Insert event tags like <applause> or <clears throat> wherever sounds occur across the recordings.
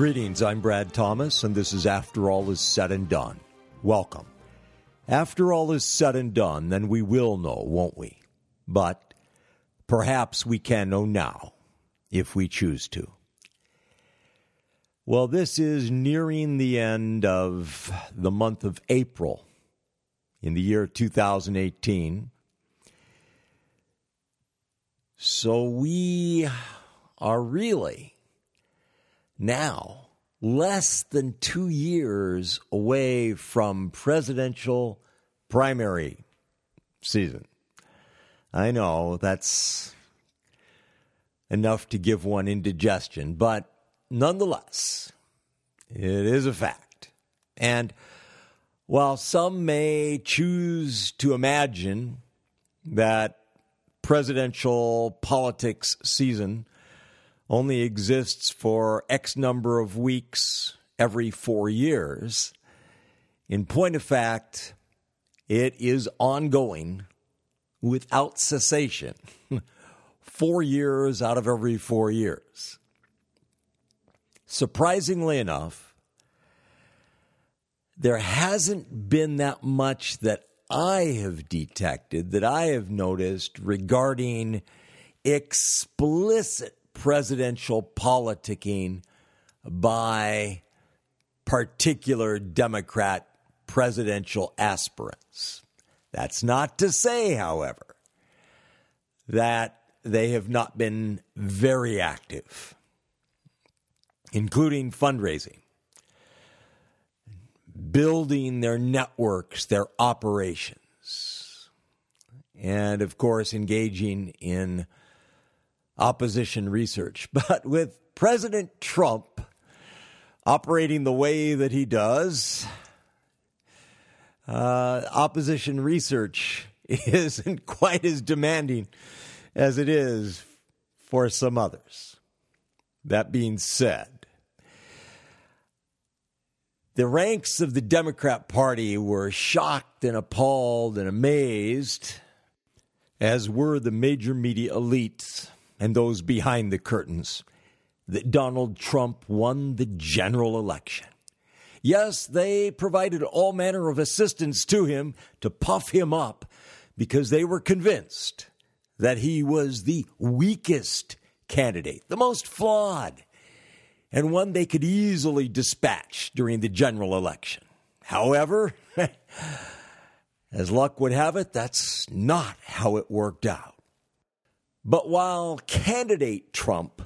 Greetings, I'm Brad Thomas, and this is After All Is Said and Done. Welcome. After all is said and done, then we will know, won't we? But perhaps we can know now, if we choose to. Well, this is nearing the end of the month of April in the year 2018. So we are really now less than two years away from presidential primary season. I know that's enough to give one indigestion, but nonetheless, it is a fact. And while some may choose to imagine that presidential politics season only exists for X number of weeks every four years. In point of fact, it is ongoing without cessation, <laughs> four years out of every four years. Surprisingly enough, there hasn't been that much that I have detected, that I have noticed regarding explicit presidential politicking by particular Democrat presidential aspirants. That's not to say, however, that they have not been very active, including fundraising, building their networks, their operations, and of course, engaging in opposition research. <laughs> But with President Trump operating the way that he does, uh, opposition research <laughs> isn't quite as demanding as it is for some others. That being said, the ranks of the Democrat Party were shocked and appalled and amazed, as were the major media elites and those behind the curtains that Donald Trump won the general election. Yes, they provided all manner of assistance to him to puff him up because they were convinced that he was the weakest candidate, the most flawed, and one they could easily dispatch during the general election. However, <laughs> as luck would have it, that's not how it worked out. But while candidate Trump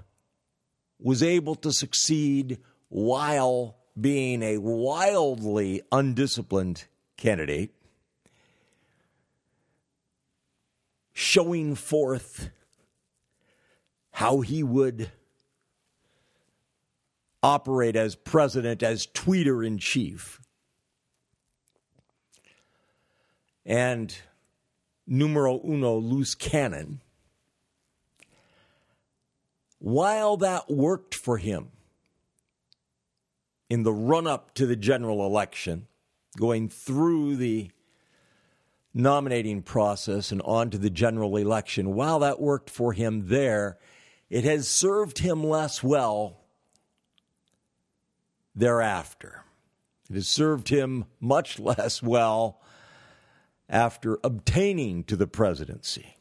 was able to succeed while being a wildly undisciplined candidate, showing forth how he would operate as president, as tweeter in chief. And numero uno, loose cannon while that worked for him in the run up to the general election, going through the nominating process and on to the general election, while that worked for him there, it has served him less well thereafter. It has served him much <laughs> less well after obtaining to the presidency.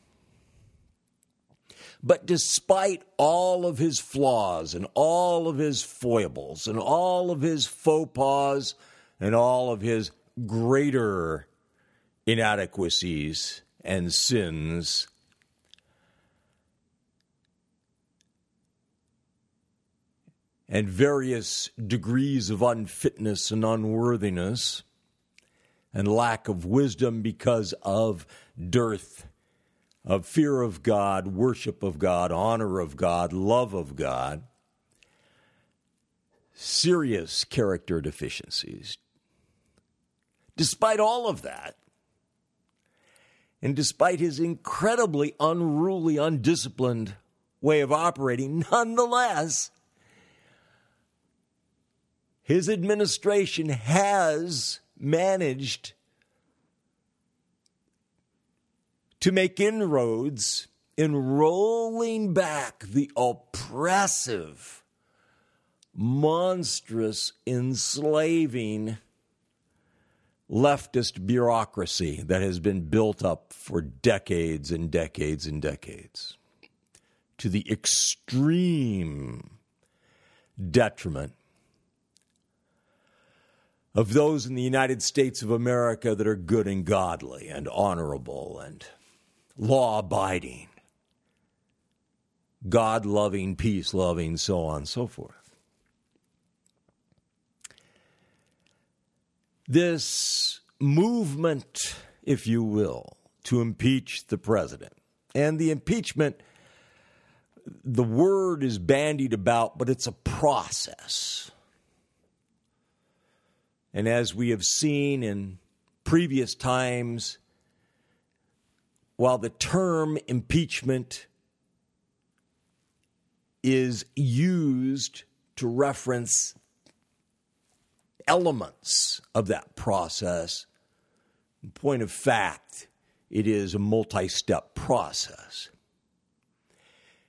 But despite all of his flaws and all of his foibles and all of his faux pas and all of his greater inadequacies and sins, and various degrees of unfitness and unworthiness and lack of wisdom because of dearth of fear of God, worship of God, honor of God, love of God, serious character deficiencies. Despite all of that, and despite his incredibly unruly, undisciplined way of operating, nonetheless, his administration has managed to make inroads in rolling back the oppressive monstrous, enslaving leftist bureaucracy that has been built up for decades and decades and decades to the extreme detriment of those in the United States of America that are good and godly and honorable and law abiding, God loving, peace loving, so on and so forth. This movement, if you will, to impeach the president and the impeachment the word is bandied about, but it's a process. And as we have seen in previous times, while the term impeachment is used to reference elements of that process, in point of fact, it is a multi step process.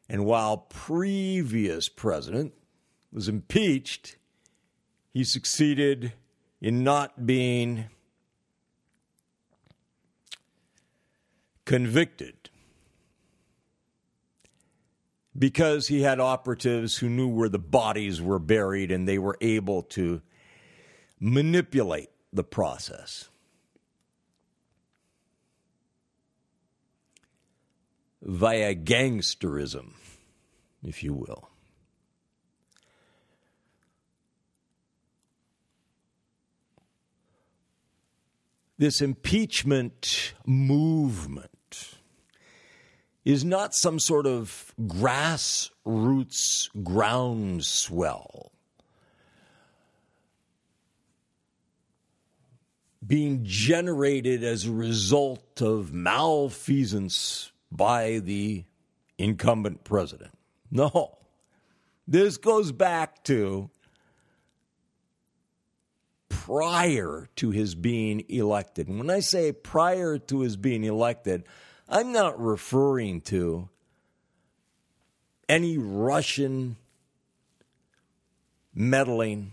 And while previous president was impeached, he succeeded in not being convicted because he had operatives who knew where the bodies were buried and they were able to manipulate the process. Via gangsterism, if you will. this impeachment movement is not some sort of grassroots groundswell being generated as a result of malfeasance by the incumbent president. No. This goes back to prior to his being elected. And when I say prior to his being elected, I'm not referring to any Russian meddling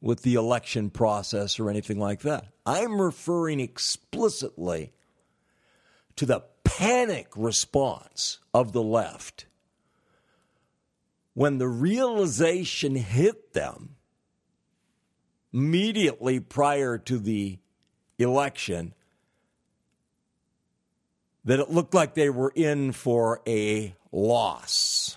with the election process or anything like that. I'm referring explicitly to the panic response of the left when the realization hit them immediately prior to the election that it looked like they were in for a loss.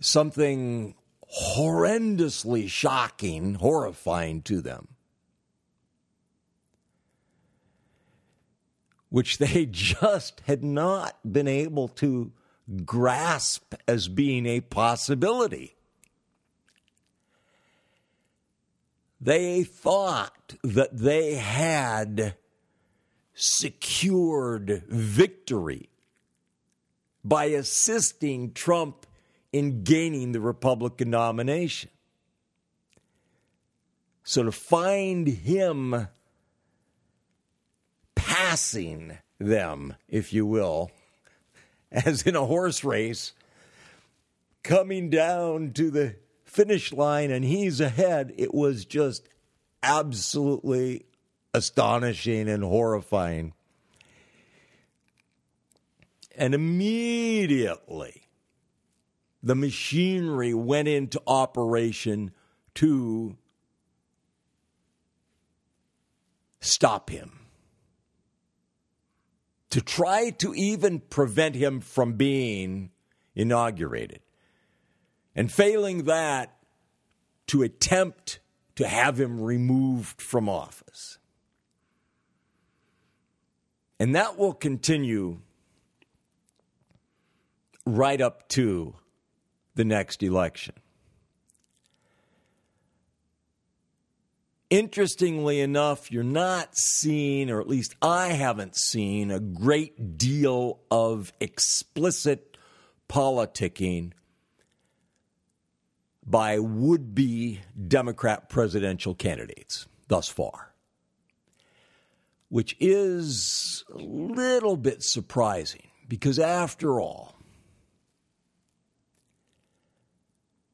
Something horrendously shocking, horrifying to them, which <laughs> they just had not been able to grasp as being a possibility. They thought that they had secured victory by assisting Trump in gaining the Republican nomination. So to find him passing them, if you will, <laughs> as in a horse race, coming down to the finish line and he's ahead. It was just absolutely astonishing and horrifying. And immediately, the machinery went into operation to stop him to try to even prevent him from being inaugurated. And failing that, to attempt to have him removed from office. And that will continue right up to the next election. Interestingly enough, you're not seeing, or at least I haven't seen, a great deal of explicit politicking by would be Democrat presidential candidates thus far, which is a little bit surprising because, after all,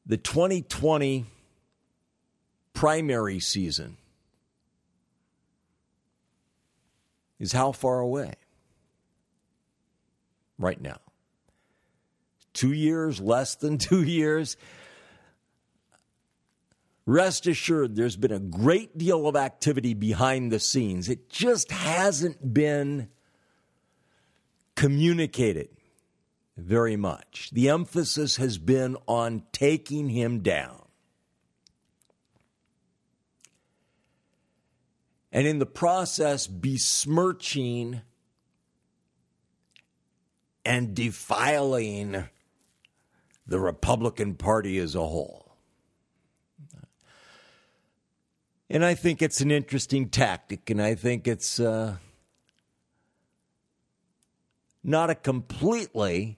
the 2020 primary season is how far away right now? Two years, less than <laughs> two years? Rest assured, there's been a great deal of activity behind the scenes. It just hasn't been communicated very much. The emphasis has been on taking him down. And in the process, besmirching and defiling the Republican Party as a whole. And I think it's an interesting tactic, and I think it's uh, not a completely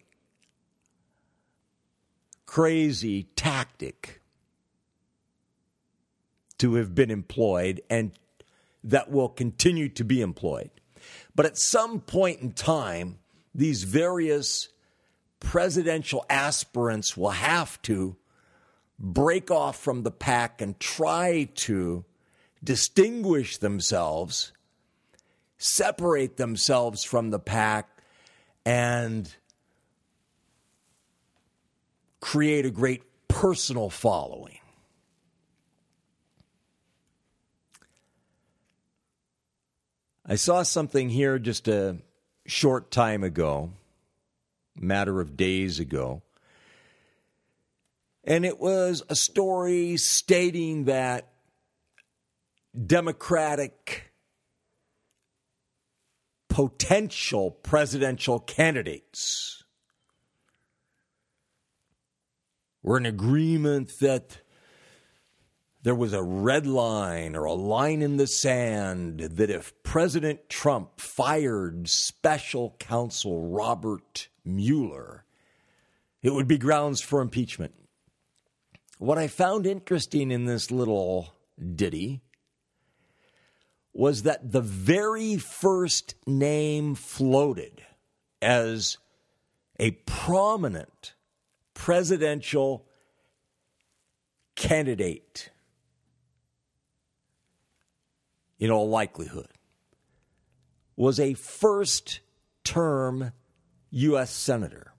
crazy tactic to have been employed and that will continue to be employed. But at some point in time, these various presidential aspirants will have to break off from the pack and try to distinguish themselves, separate themselves from the pack, and create a great personal following. I saw something here just a short time ago, matter of days ago, and it was a story stating that Democratic potential presidential candidates were in agreement that there was a red line or a line in the sand that if President Trump fired special counsel Robert Mueller, it would be grounds for impeachment. What I found interesting in this little ditty was that the very first name floated as a prominent presidential candidate in all likelihood, was a first term U.S. Senator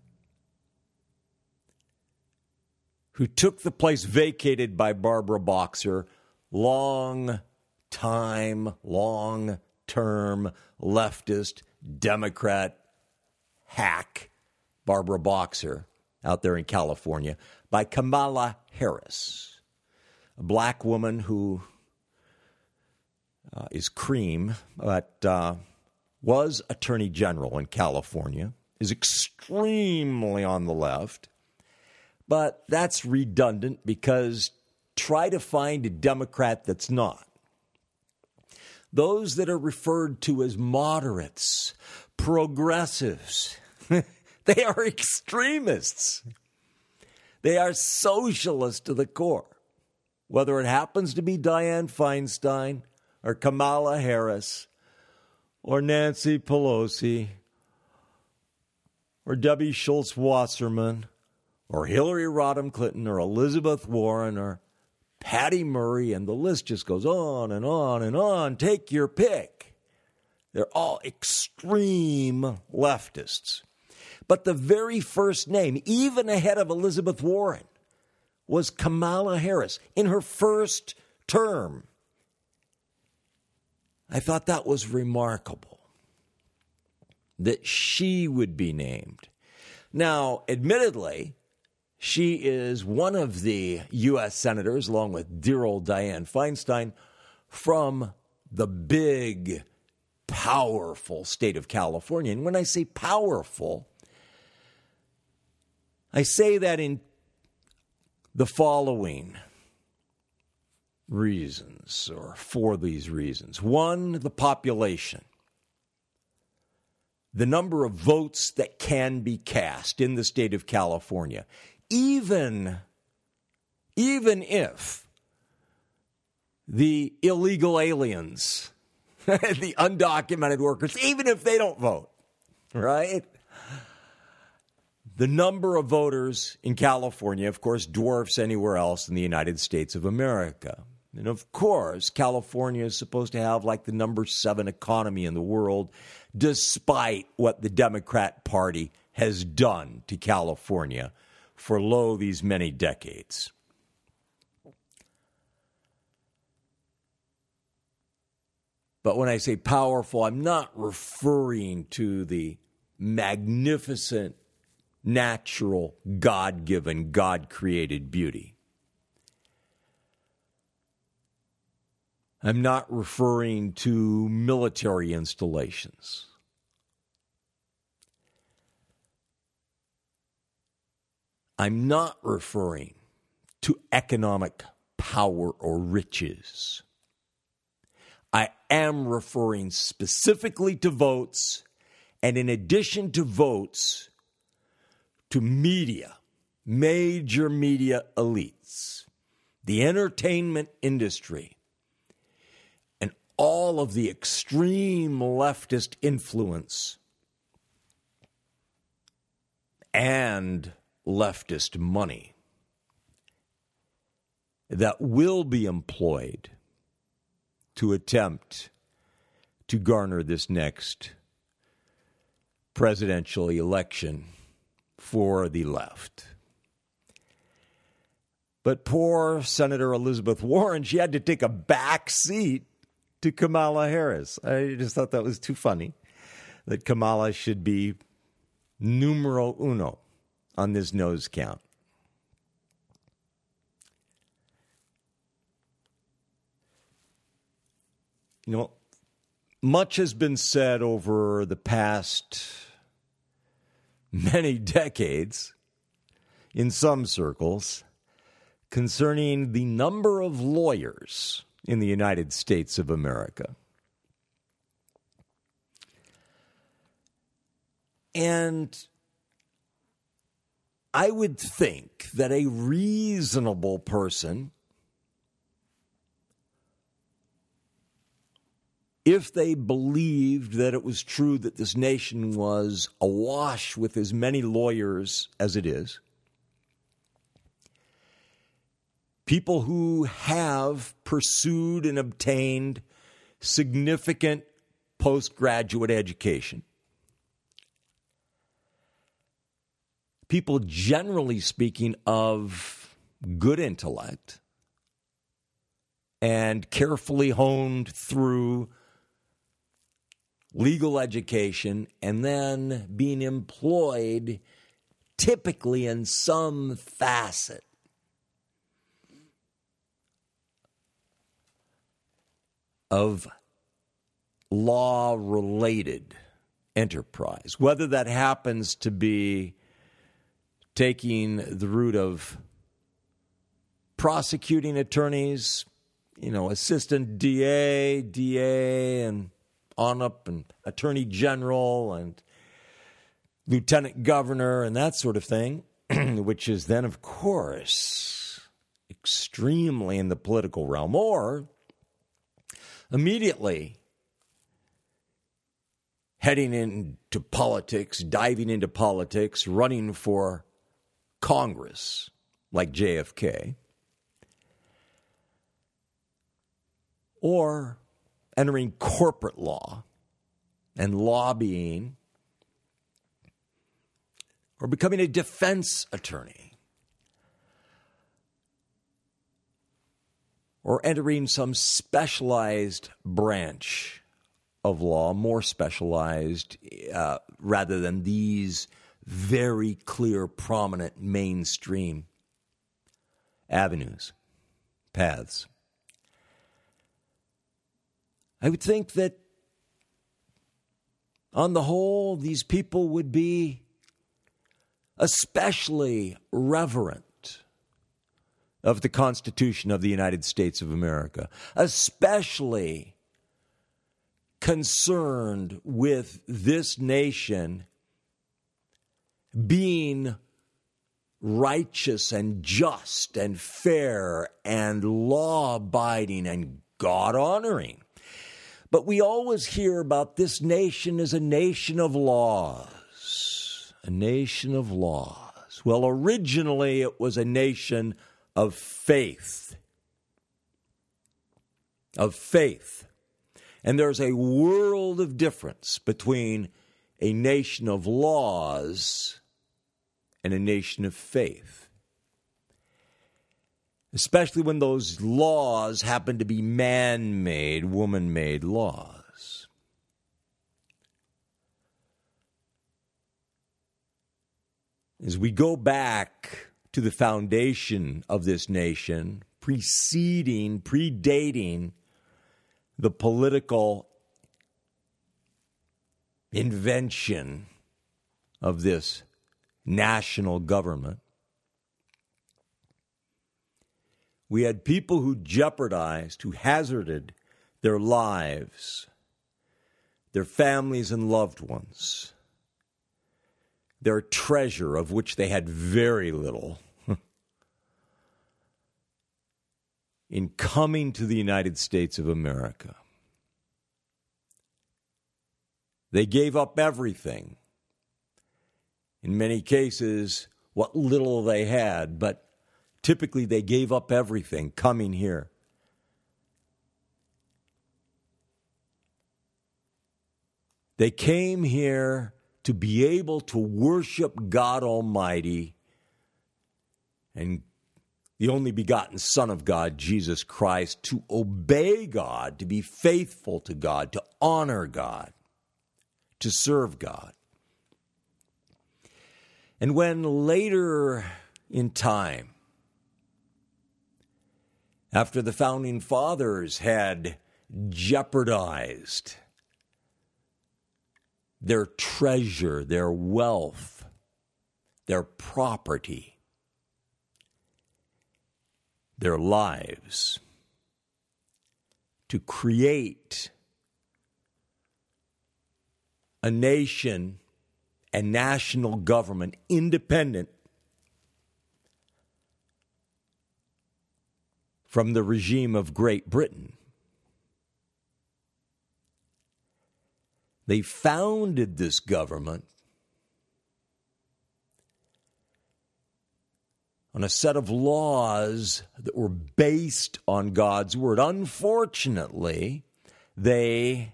who took the place vacated by Barbara Boxer, long time, long term leftist Democrat hack Barbara Boxer out there in California by Kamala Harris, a black woman who uh, is cream, but uh, was Attorney General in California, is extremely on the left. But that's redundant because try to find a Democrat that's not. Those that are referred to as moderates, progressives, <laughs> they are extremists. They are socialists to the core. Whether it happens to be Dianne Feinstein or Kamala Harris or Nancy Pelosi or Debbie Schultz Wasserman or Hillary Rodham Clinton or Elizabeth Warren or Patty Murray, and the list just goes on and on and on. Take your pick. They're all extreme leftists. But the very first name, even ahead of Elizabeth Warren, was Kamala Harris in her first term. I thought that was remarkable that she would be named. Now, admittedly, she is one of the U.S. senators, along with dear old Dianne Feinstein, from the big, powerful state of California. And when I say powerful, I say that in the following reasons, or for these reasons. One, the population. The number of votes that can be cast in the state of California. Even, even if the illegal aliens, <laughs> the undocumented workers, even if they don't vote, right? the number of voters in California, of course, dwarfs anywhere else in the United States of America. And of course, California is supposed to have like the number seven economy in the world, despite what the Democrat Party has done to California for lo these many decades. But when I say powerful, I'm not referring to the magnificent, natural, God given, God created beauty. I'm not referring to military installations. I'm not referring to economic power or riches. I am referring specifically to votes, and in addition to votes, to media, major media elites, the entertainment industry, and all of the extreme leftist influence and leftist money that will be employed to attempt to garner this next presidential election for the left. But poor Senator Elizabeth Warren, she had to take a back seat to Kamala Harris. I just thought that was too funny that Kamala should be numero uno on this nose count. You know, much has been said over the past many decades in some circles concerning the number of lawyers in the United States of America. And I would think that a reasonable person, if they believed that it was true that this nation was awash with as many lawyers as it is, people who have pursued and obtained significant postgraduate education people generally speaking of good intellect and carefully honed through legal education and then being employed typically in some facet. Of law related enterprise, whether that happens to be taking the route of prosecuting attorneys, you know, assistant DA, DA, and on up, and attorney general, and lieutenant governor, and that sort of thing, <clears throat> which is then, of course, extremely in the political realm, or immediately heading into politics, diving into politics, running for Congress, like JFK, or entering corporate law and lobbying, or becoming a defense attorney, or entering some specialized branch of law, more specialized uh, rather than these very clear, prominent mainstream avenues, paths. I would think that on the whole, these people would be especially reverent of the Constitution of the United States of America, especially concerned with this nation being righteous and just and fair and law abiding and God honoring. But we always hear about this nation as a nation of laws, A nation of laws. Well, originally it was a nation of faith. Of faith. And there's a world of difference between a nation of laws and a nation of faith. Especially when those laws happen to be man made, woman made laws. As we go back to the foundation of this nation, preceding, predating the political invention of this national government. We had people who jeopardized, who hazarded their lives, their families and loved ones, their treasure, of which they had very little, <laughs> in coming to the United States of America. They gave up everything. In many cases, what little they had, but typically they gave up everything coming here. They came here to be able to worship God Almighty and the only begotten Son of God, Jesus Christ, to obey God, to be faithful to God, to honor God to serve God. And when later in time, after the founding fathers had jeopardized their treasure, their wealth, their property, their lives, to create a nation and national government independent from the regime of Great Britain. They founded this government on a set of laws that were based on God's word. Unfortunately, they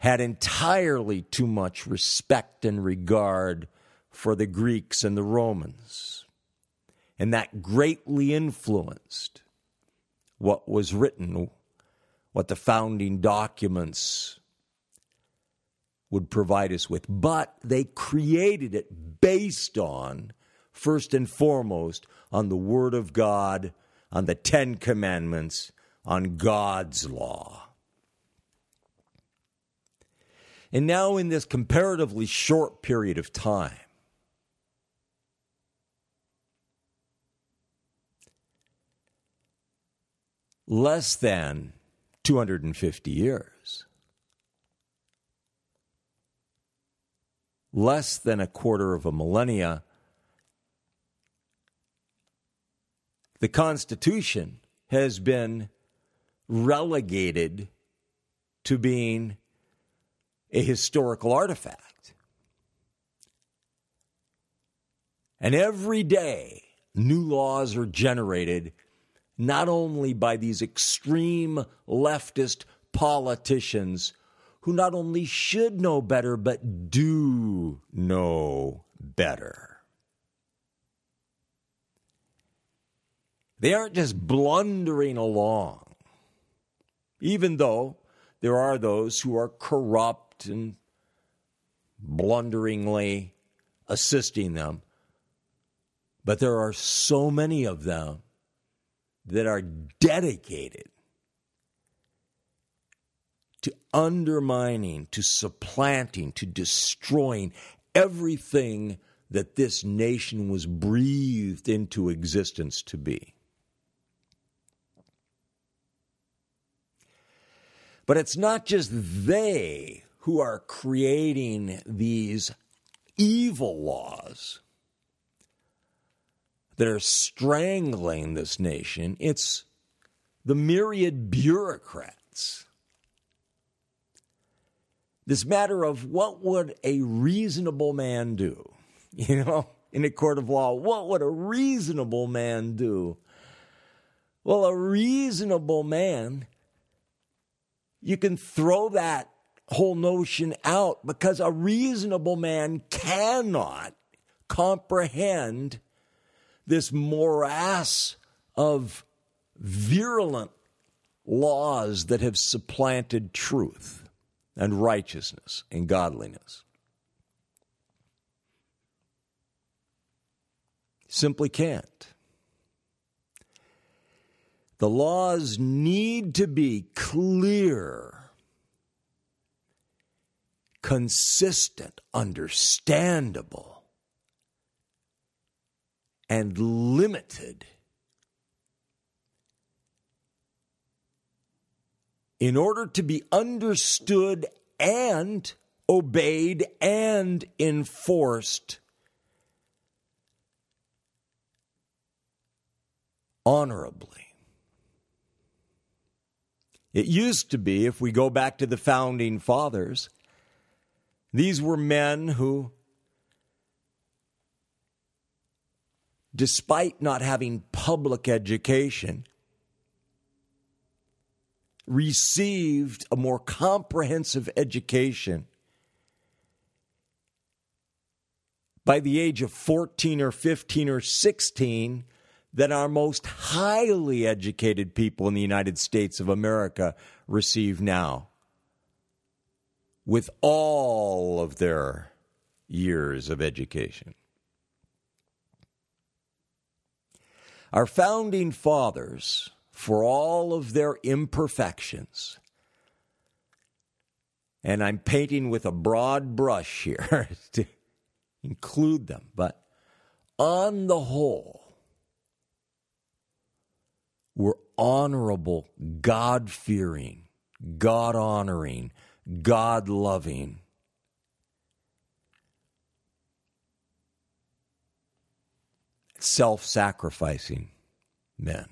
had entirely too much respect and regard for the Greeks and the Romans. And that greatly influenced what was written, what the founding documents would provide us with. But they created it based on, first and foremost, on the Word of God, on the Ten Commandments, on God's law. And now, in this comparatively short period of time, less than 250 years, less than a quarter of a millennia, the Constitution has been relegated to being a historical artifact. And every day, new laws are generated not only by these extreme leftist politicians who not only should know better, but do know better. They aren't just blundering along, even though there are those who are corrupt and blunderingly assisting them. But there are so many of them that are dedicated to undermining, to supplanting, to destroying everything that this nation was breathed into existence to be. But it's not just they who are creating these evil laws that are strangling this nation, it's the myriad bureaucrats this matter of what would a reasonable man do? <laughs> You know, in a court of law, what would a reasonable man do? Well, a reasonable man, you can throw that whole notion out because a reasonable man cannot comprehend this morass of virulent laws that have supplanted truth and righteousness and godliness. Simply can't. The laws need to be clear, consistent, understandable, and limited in order to be understood and obeyed and enforced honorably. It used to be, if we go back to the founding fathers, these were men who, despite not having public education, received a more comprehensive education by the age of 14 or 15 or 16 than our most highly educated people in the United States of America receive now with all of their years of education. Our founding fathers for all of their imperfections. And I'm painting with a broad brush here <laughs> to include them, but on the whole, we're honorable, God fearing, God honoring, God loving. Self sacrificing men.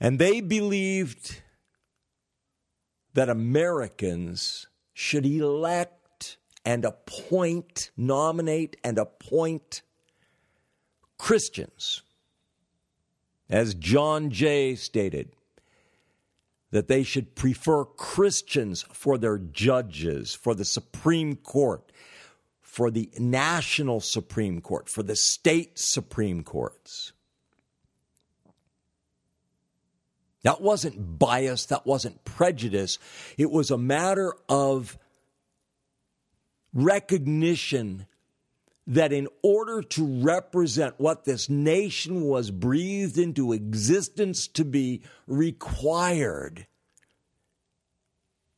And they believed that Americans should elect and appoint, nominate and appoint Christians. As John Jay stated, that they should prefer Christians for their judges, for the Supreme Court, for the national Supreme Court, for the state Supreme Courts. That wasn't bias, that wasn't prejudice. It was a matter of recognition that in order to represent what this nation was breathed into existence to be required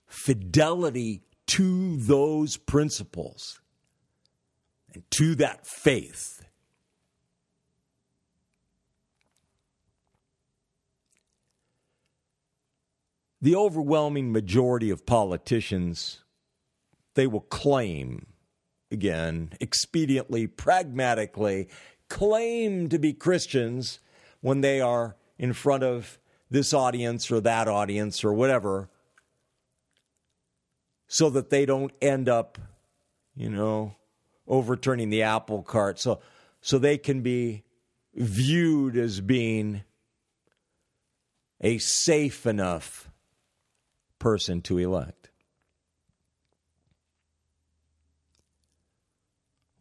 fidelity to those principles and to that faith. the overwhelming majority of politicians, they will claim, again, expediently, pragmatically, claim to be Christians when they are in front of this audience or that audience or whatever, so that they don't end up, you know, overturning the apple cart. So, so they can be viewed as being a safe enough person to elect.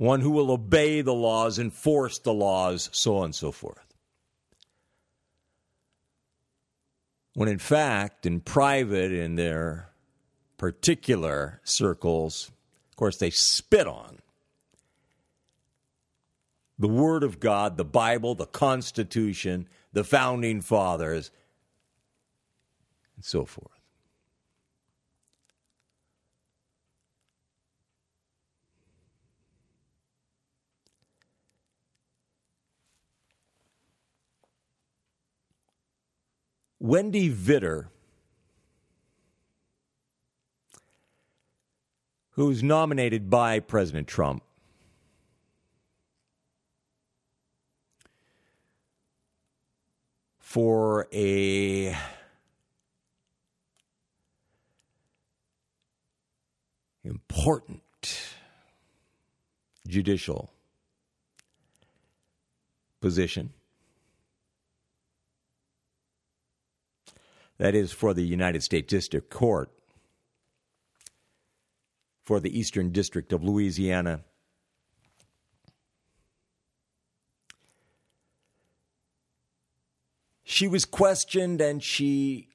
One who will obey the laws, enforce the laws, so on and so forth. When in fact, in private, in their particular circles, of course, they spit on the Word of God, the Bible, the Constitution, the founding fathers, and so forth. Wendy Vitter, who's nominated by President Trump, for a important judicial position. That is for the United States District Court for the Eastern District of Louisiana. She was questioned and she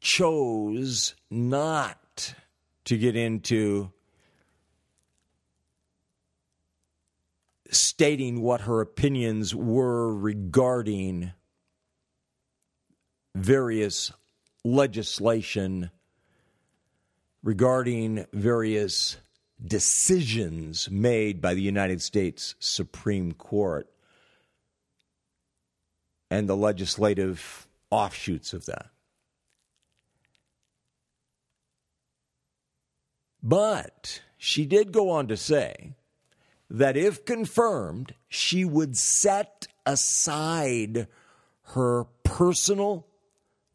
chose not to get into stating what her opinions were regarding various legislation, regarding various decisions made by the United States Supreme Court and the legislative offshoots of that. But she did go on to say that if confirmed, she would set aside her personal,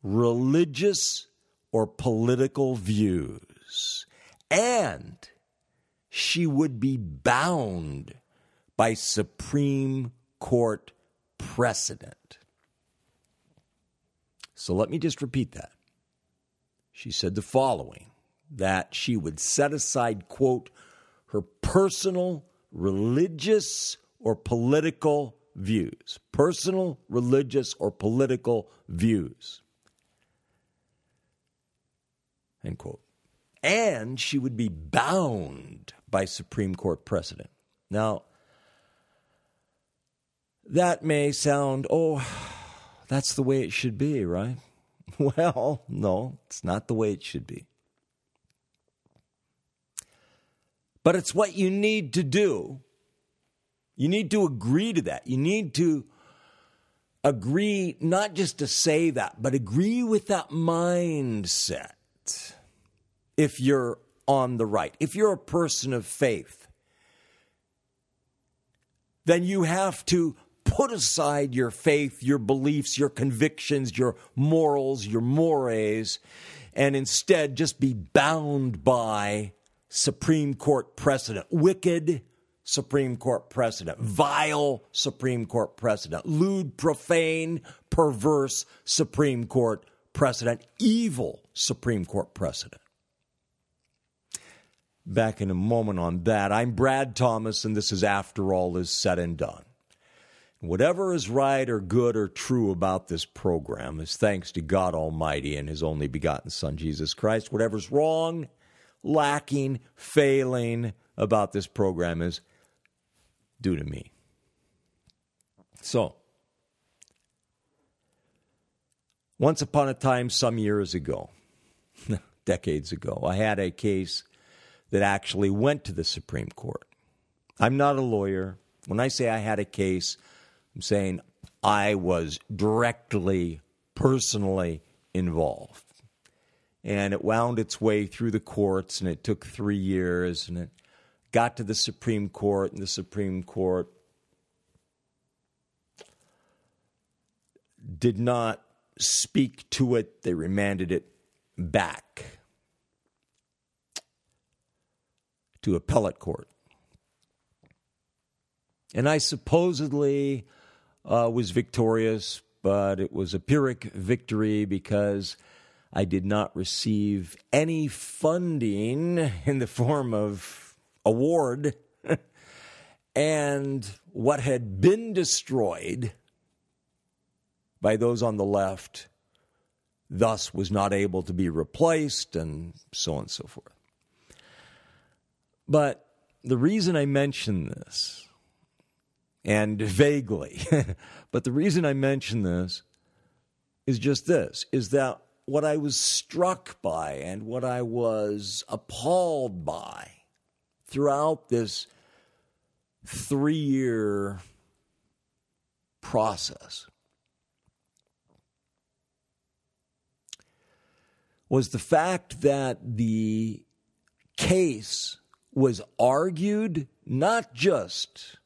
religious, or political views, and she would be bound by Supreme Court precedent. So let me just repeat that. She said the following that she would set aside, quote, her personal religious or political views. Personal, religious, or political views. End quote. And she would be bound by Supreme Court precedent. Now, that may sound, oh, that's the way it should be, right? <laughs> Well, no, it's not the way it should be. But it's what you need to do. You need to agree to that. You need to agree not just to say that, but agree with that mindset if you're on the right. If you're a person of faith, then you have to put aside your faith, your beliefs, your convictions, your morals, your mores, and instead just be bound by Supreme Court precedent, wicked Supreme Court precedent, vile Supreme Court precedent, lewd, profane, perverse Supreme Court precedent, evil Supreme Court precedent. Back in a moment on that. I'm Brad Thomas, and this is After All Is Said and Done. Whatever is right or good or true about this program is thanks to God Almighty and His only begotten Son, Jesus Christ. Whatever's wrong, lacking, failing about this program is due to me. So, once upon a time, some years ago, <laughs> decades ago, I had a case that actually went to the Supreme Court. I'm not a lawyer. When I say I had a case, I'm saying I was directly, personally involved and it wound its way through the courts, and it took three years, and it got to the Supreme Court, and the Supreme Court did not speak to it, they remanded it back to appellate court. And I supposedly uh, was victorious, but it was a Pyrrhic victory because I did not receive any funding <laughs> in the form of award. <laughs> and what had been destroyed by those on the left thus was not able to be replaced, and so on and so forth. But the reason I mention this, and <laughs> vaguely, <laughs> but the reason I mention this is just this is that what I was struck by and what I was appalled by throughout this three year process was the fact that the case was argued not just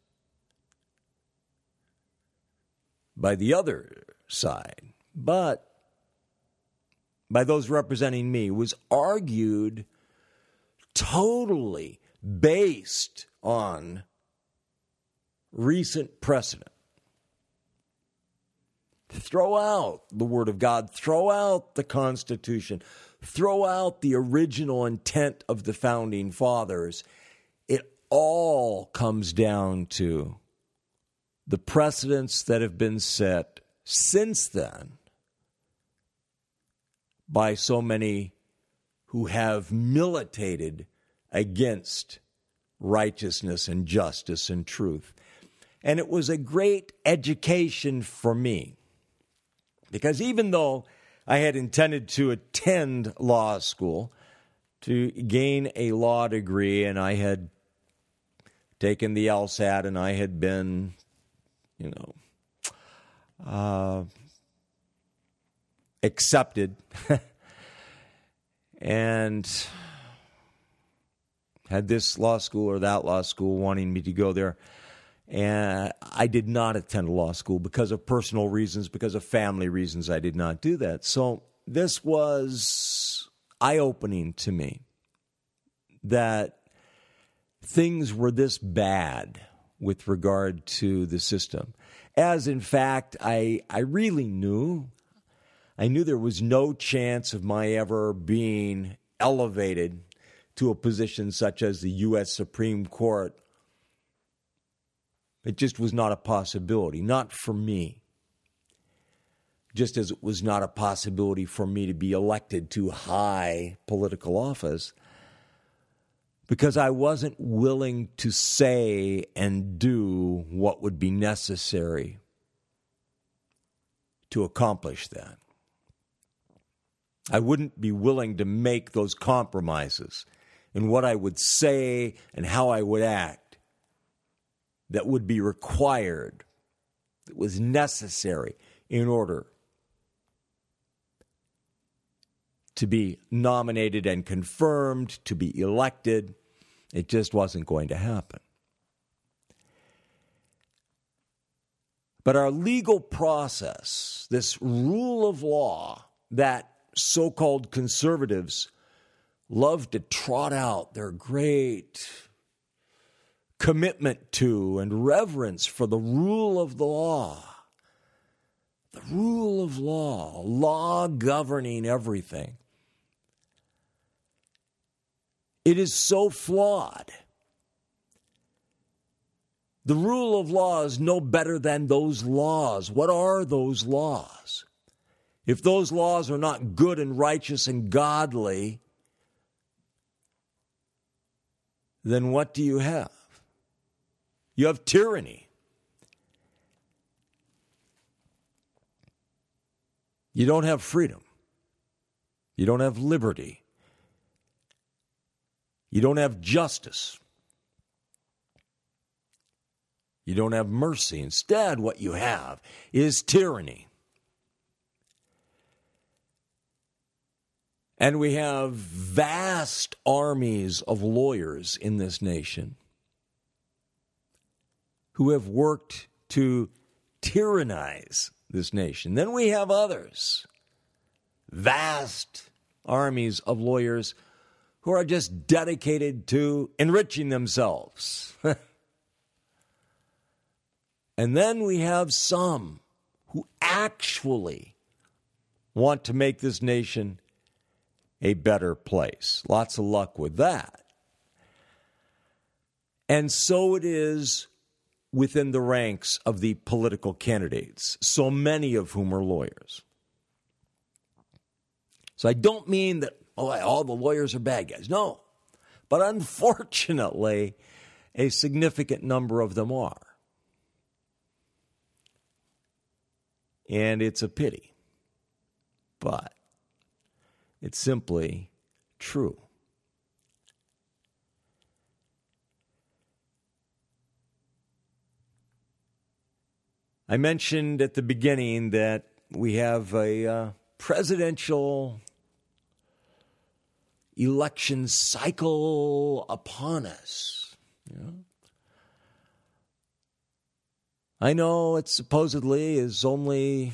by the other side, but by those representing me was argued totally based on recent precedent. Throw out the Word of God, throw out the Constitution, throw out the original intent of the founding fathers. It all comes down to the precedents that have been set since then by so many who have militated against righteousness and justice and truth. And it was a great education for me because even though I had intended to attend law school to gain a law degree, and I had taken the LSAT and I had been, you know, uh, accepted <laughs> and had this law school or that law school wanting me to go there. And I did not attend law school because of personal reasons, because of family reasons. I did not do that. So this was eye opening to me that things were this bad with regard to the system. As in fact, I, I really knew. I knew there was no chance of my ever being elevated to a position such as the U.S. Supreme Court it just was not a possibility, not for me. Just as it was not a possibility for me to be elected to high political office, because I wasn't willing to say and do what would be necessary to accomplish that. I wouldn't be willing to make those compromises in what I would say and how I would act that would be required, that was necessary in order to be nominated and confirmed, to be elected. It just wasn't going to happen. But our legal process, this rule of law that so called conservatives love to trot out their great commitment to and reverence for the rule of the law. The rule of law, law governing everything. It is so flawed. The rule of law is no better than those laws. What are those laws? If those laws are not good and righteous and godly, then what do you have? You have tyranny. You don't have freedom. You don't have liberty. You don't have justice. You don't have mercy. Instead, what you have is tyranny. And we have vast armies of lawyers in this nation who have worked to tyrannize this nation. Then we have others, vast armies of lawyers who are just dedicated to enriching themselves. <laughs> and then we have some who actually want to make this nation a better place. Lots of luck with that. And so it is within the ranks of the political candidates, so many of whom are lawyers. So I don't mean that oh, all the lawyers are bad guys. No. But unfortunately, a significant number of them are. And it's a pity. But it's simply true. I mentioned at the beginning that we have a uh, presidential election cycle upon us. I know it supposedly is only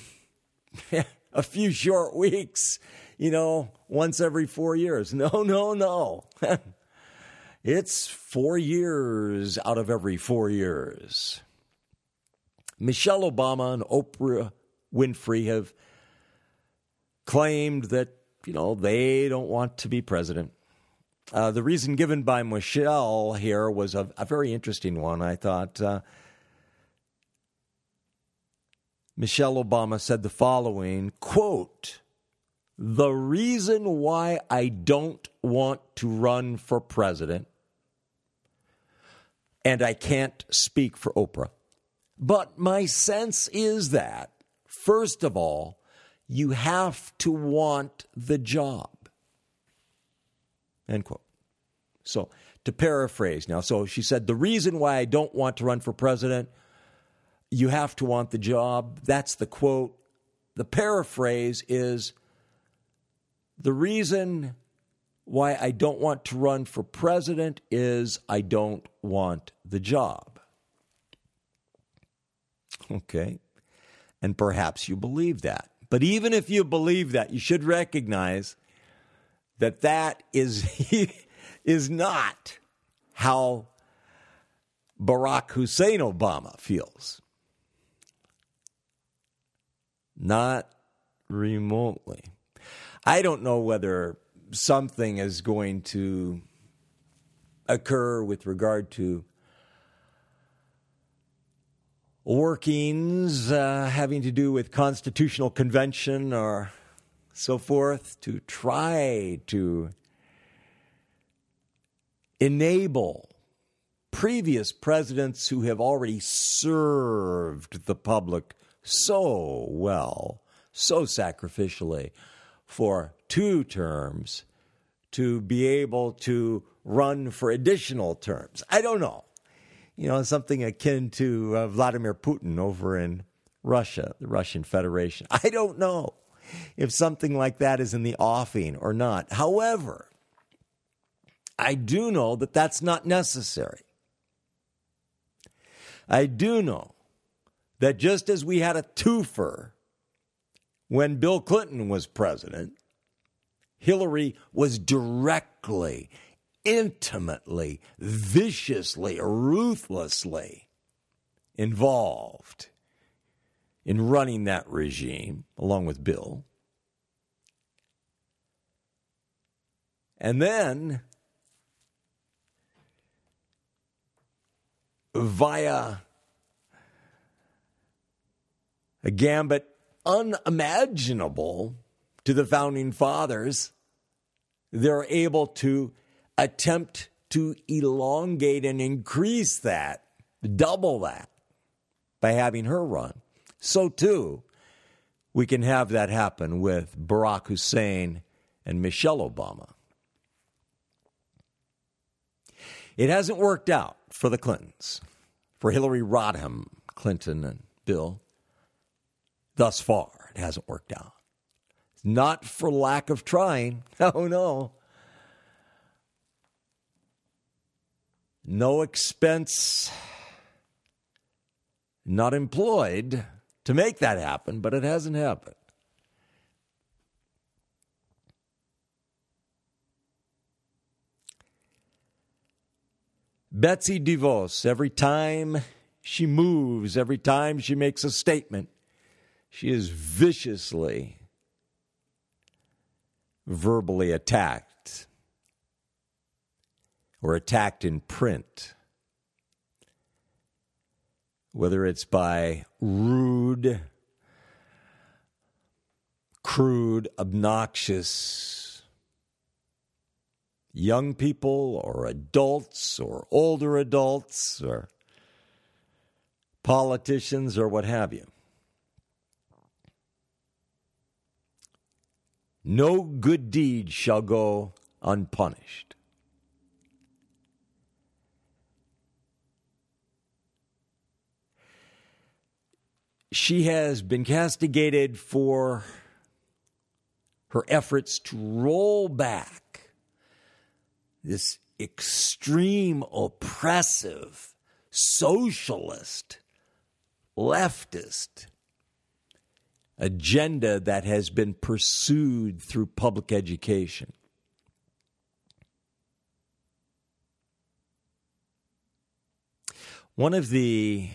<laughs> a few short weeks, you know, once every four years. <laughs> No, no, no. <laughs> It's four years out of every four years. Michelle Obama and Oprah Winfrey have claimed that, you know, they don't want to be president. Uh, the reason given by Michelle here was a, a very interesting one. I thought uh, Michelle Obama said the following quote, the reason why I don't want to run for president, and I can't speak for Oprah, but my sense is that, first of all, you have to want the job. End quote. So, to paraphrase now, so she said, the reason why I don't want to run for president, you have to want the job. That's the quote. The paraphrase is, the reason why I don't want to run for president is I don't want the job. Okay. And perhaps you believe that. But even if you believe that, you should recognize that that is, <laughs> is not how Barack Hussein Obama feels. Not remotely. I don't know whether something is going to occur with regard to workings uh, having to do with constitutional convention or so forth to try to enable previous presidents who have already served the public so well, so sacrificially for two terms to be able to run for additional terms. I don't know. You know, something akin to uh, Vladimir Putin over in Russia, the Russian Federation. I don't know if something like that is in the offing or not. However, I do know that that's not necessary. I do know that just as we had a twofer when Bill Clinton was president, Hillary was directly, intimately, viciously, ruthlessly involved in running that regime, along with Bill. And then, via a gambit unimaginable to the founding fathers, they're able to attempt to elongate and increase that, double that, by having her run. So, too, we can have that happen with Barack Hussein and Michelle Obama. It hasn't worked out for the Clintons, for Hillary Rodham Clinton and Bill. Thus far, it hasn't worked out. Not for lack of trying. <laughs> Oh, no. No expense, not employed to make that happen, but it hasn't happened. Betsy DeVos, every time she moves, every time she makes a statement, she is viciously, verbally attacked or attacked in print. Whether it's by rude, crude, obnoxious young people or adults or older adults or politicians or what have you. No good deed shall go unpunished. She has been castigated for her efforts to roll back this extreme, oppressive, socialist, leftist agenda that has been pursued through public education. One of the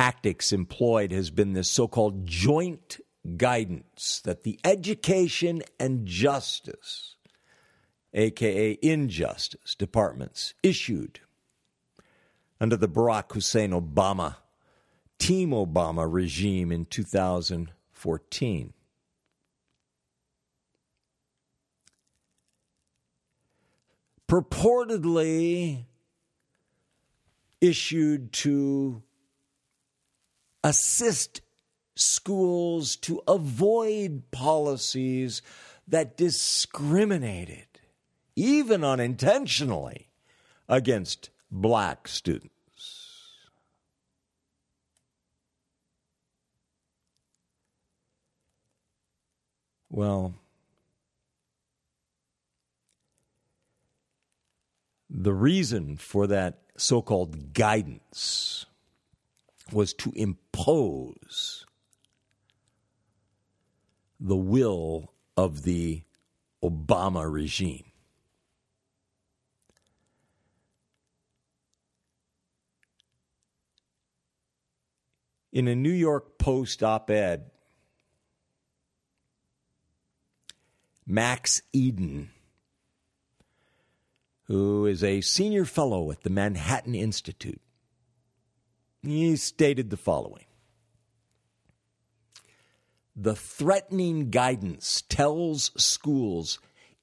tactics employed has been this so called joint guidance that the education and justice, aka injustice, departments issued under the Barack Hussein Obama, Team Obama regime in 2014. Purportedly issued to assist schools to avoid policies that discriminated, even unintentionally, against black students. Well, the reason for that so called guidance was to impose the will of the Obama regime. In a New York Post op ed, Max Eden, who is a senior fellow at the Manhattan Institute, he stated the following The threatening guidance tells schools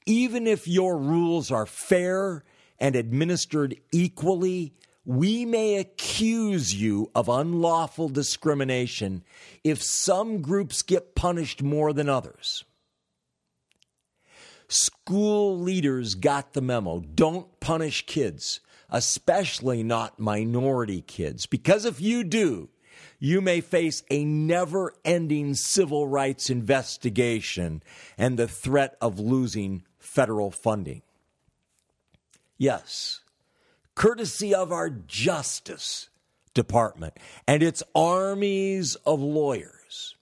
even if your rules are fair and administered equally, we may accuse you of unlawful discrimination if some groups get punished more than others. School leaders got the memo. Don't punish kids especially not minority kids. Because if you do, you may face a never ending civil rights investigation and the threat of losing federal funding. Yes, courtesy of our Justice Department and its armies of lawyers.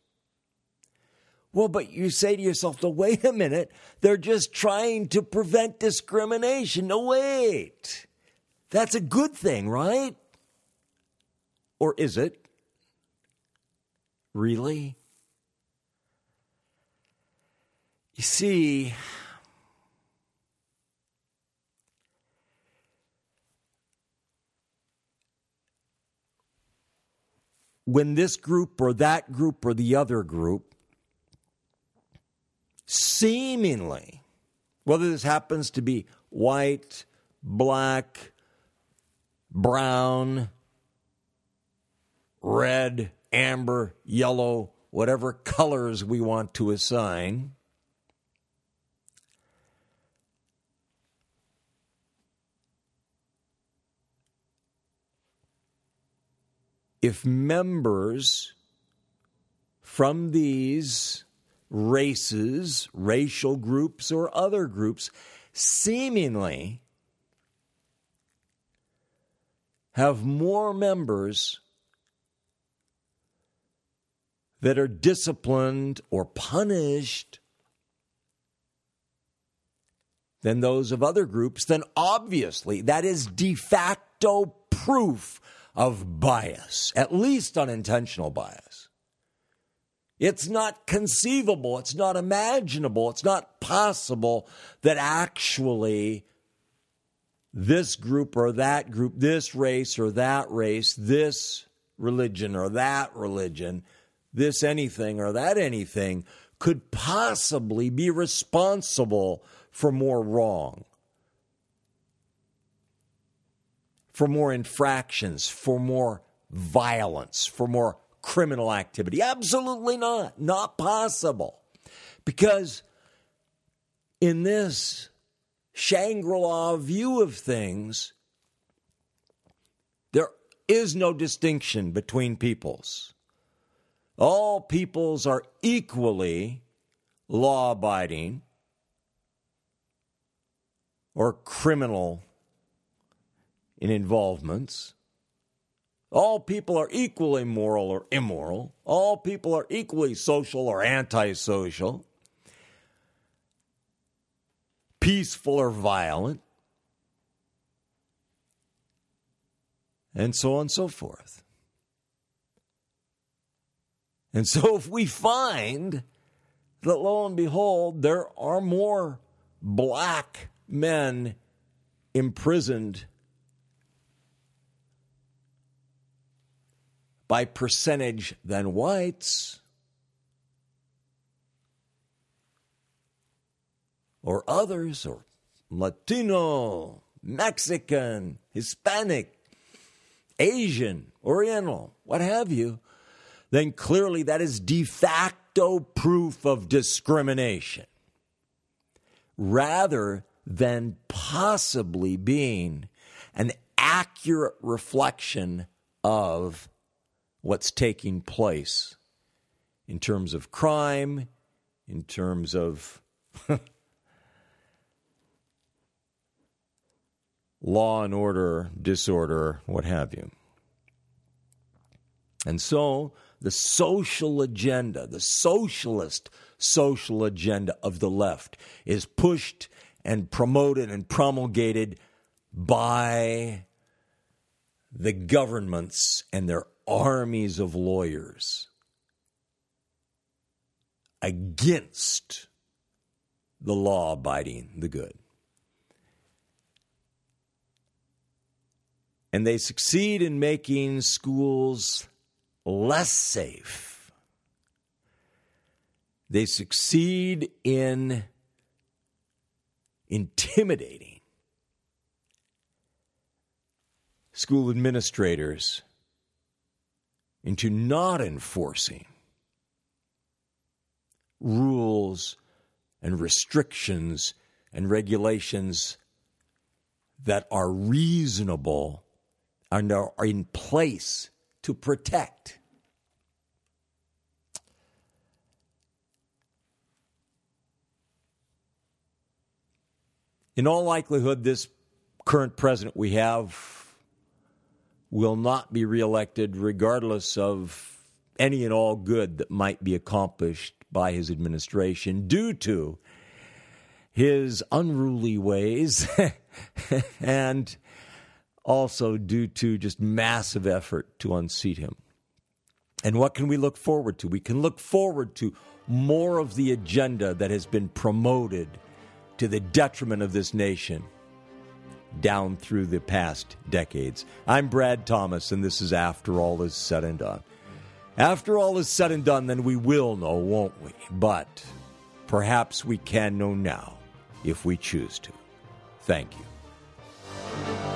Well, but you say to yourself, no, wait a minute, they're just trying to prevent discrimination. No, wait. That's a good thing, right? Or is it? Really? You see, when this group or that group or the other group seemingly, whether this happens to be white, black, brown, red, amber, yellow, whatever colors we want to assign. If members from these races, racial groups, or other groups seemingly have more members that are disciplined or punished than those of other groups, then obviously that is de facto proof of bias, at least unintentional bias. It's not conceivable, it's not imaginable, it's not possible that actually this group or that group, this race or that race, this religion or that religion, this anything or that anything could possibly be responsible for more wrong, for more infractions, for more violence, for more criminal activity. Absolutely not. Not possible. Because in this Shangri La view of things, there is no distinction between peoples. All peoples are equally law abiding or criminal in involvements. All people are equally moral or immoral. All people are equally social or antisocial. Peaceful or violent, and so on and so forth. And so, if we find that lo and behold, there are more black men imprisoned by percentage than whites, or others, or Latino, Mexican, Hispanic, Asian, Oriental, what have you, then clearly that is de facto proof of discrimination rather than possibly being an accurate reflection of what's taking place in terms of crime, in terms of <laughs> law and order, disorder, what have you. And so the social agenda, the socialist social agenda of the left, is pushed and promoted and promulgated by the governments and their armies of lawyers against the law abiding, the good. And they succeed in making schools less safe. They succeed in intimidating school administrators into not enforcing rules and restrictions and regulations that are reasonable and are in place to protect. In all likelihood, this current president we have will not be reelected, regardless of any and all good that might be accomplished by his administration, due to his unruly ways <laughs> and also due to just massive effort to unseat him. And what can we look forward to? We can look forward to more of the agenda that has been promoted to the detriment of this nation down through the past decades. I'm Brad Thomas, and this is After All Is Said and Done. After all is said and done, then we will know, won't we? But perhaps we can know now if we choose to. Thank you.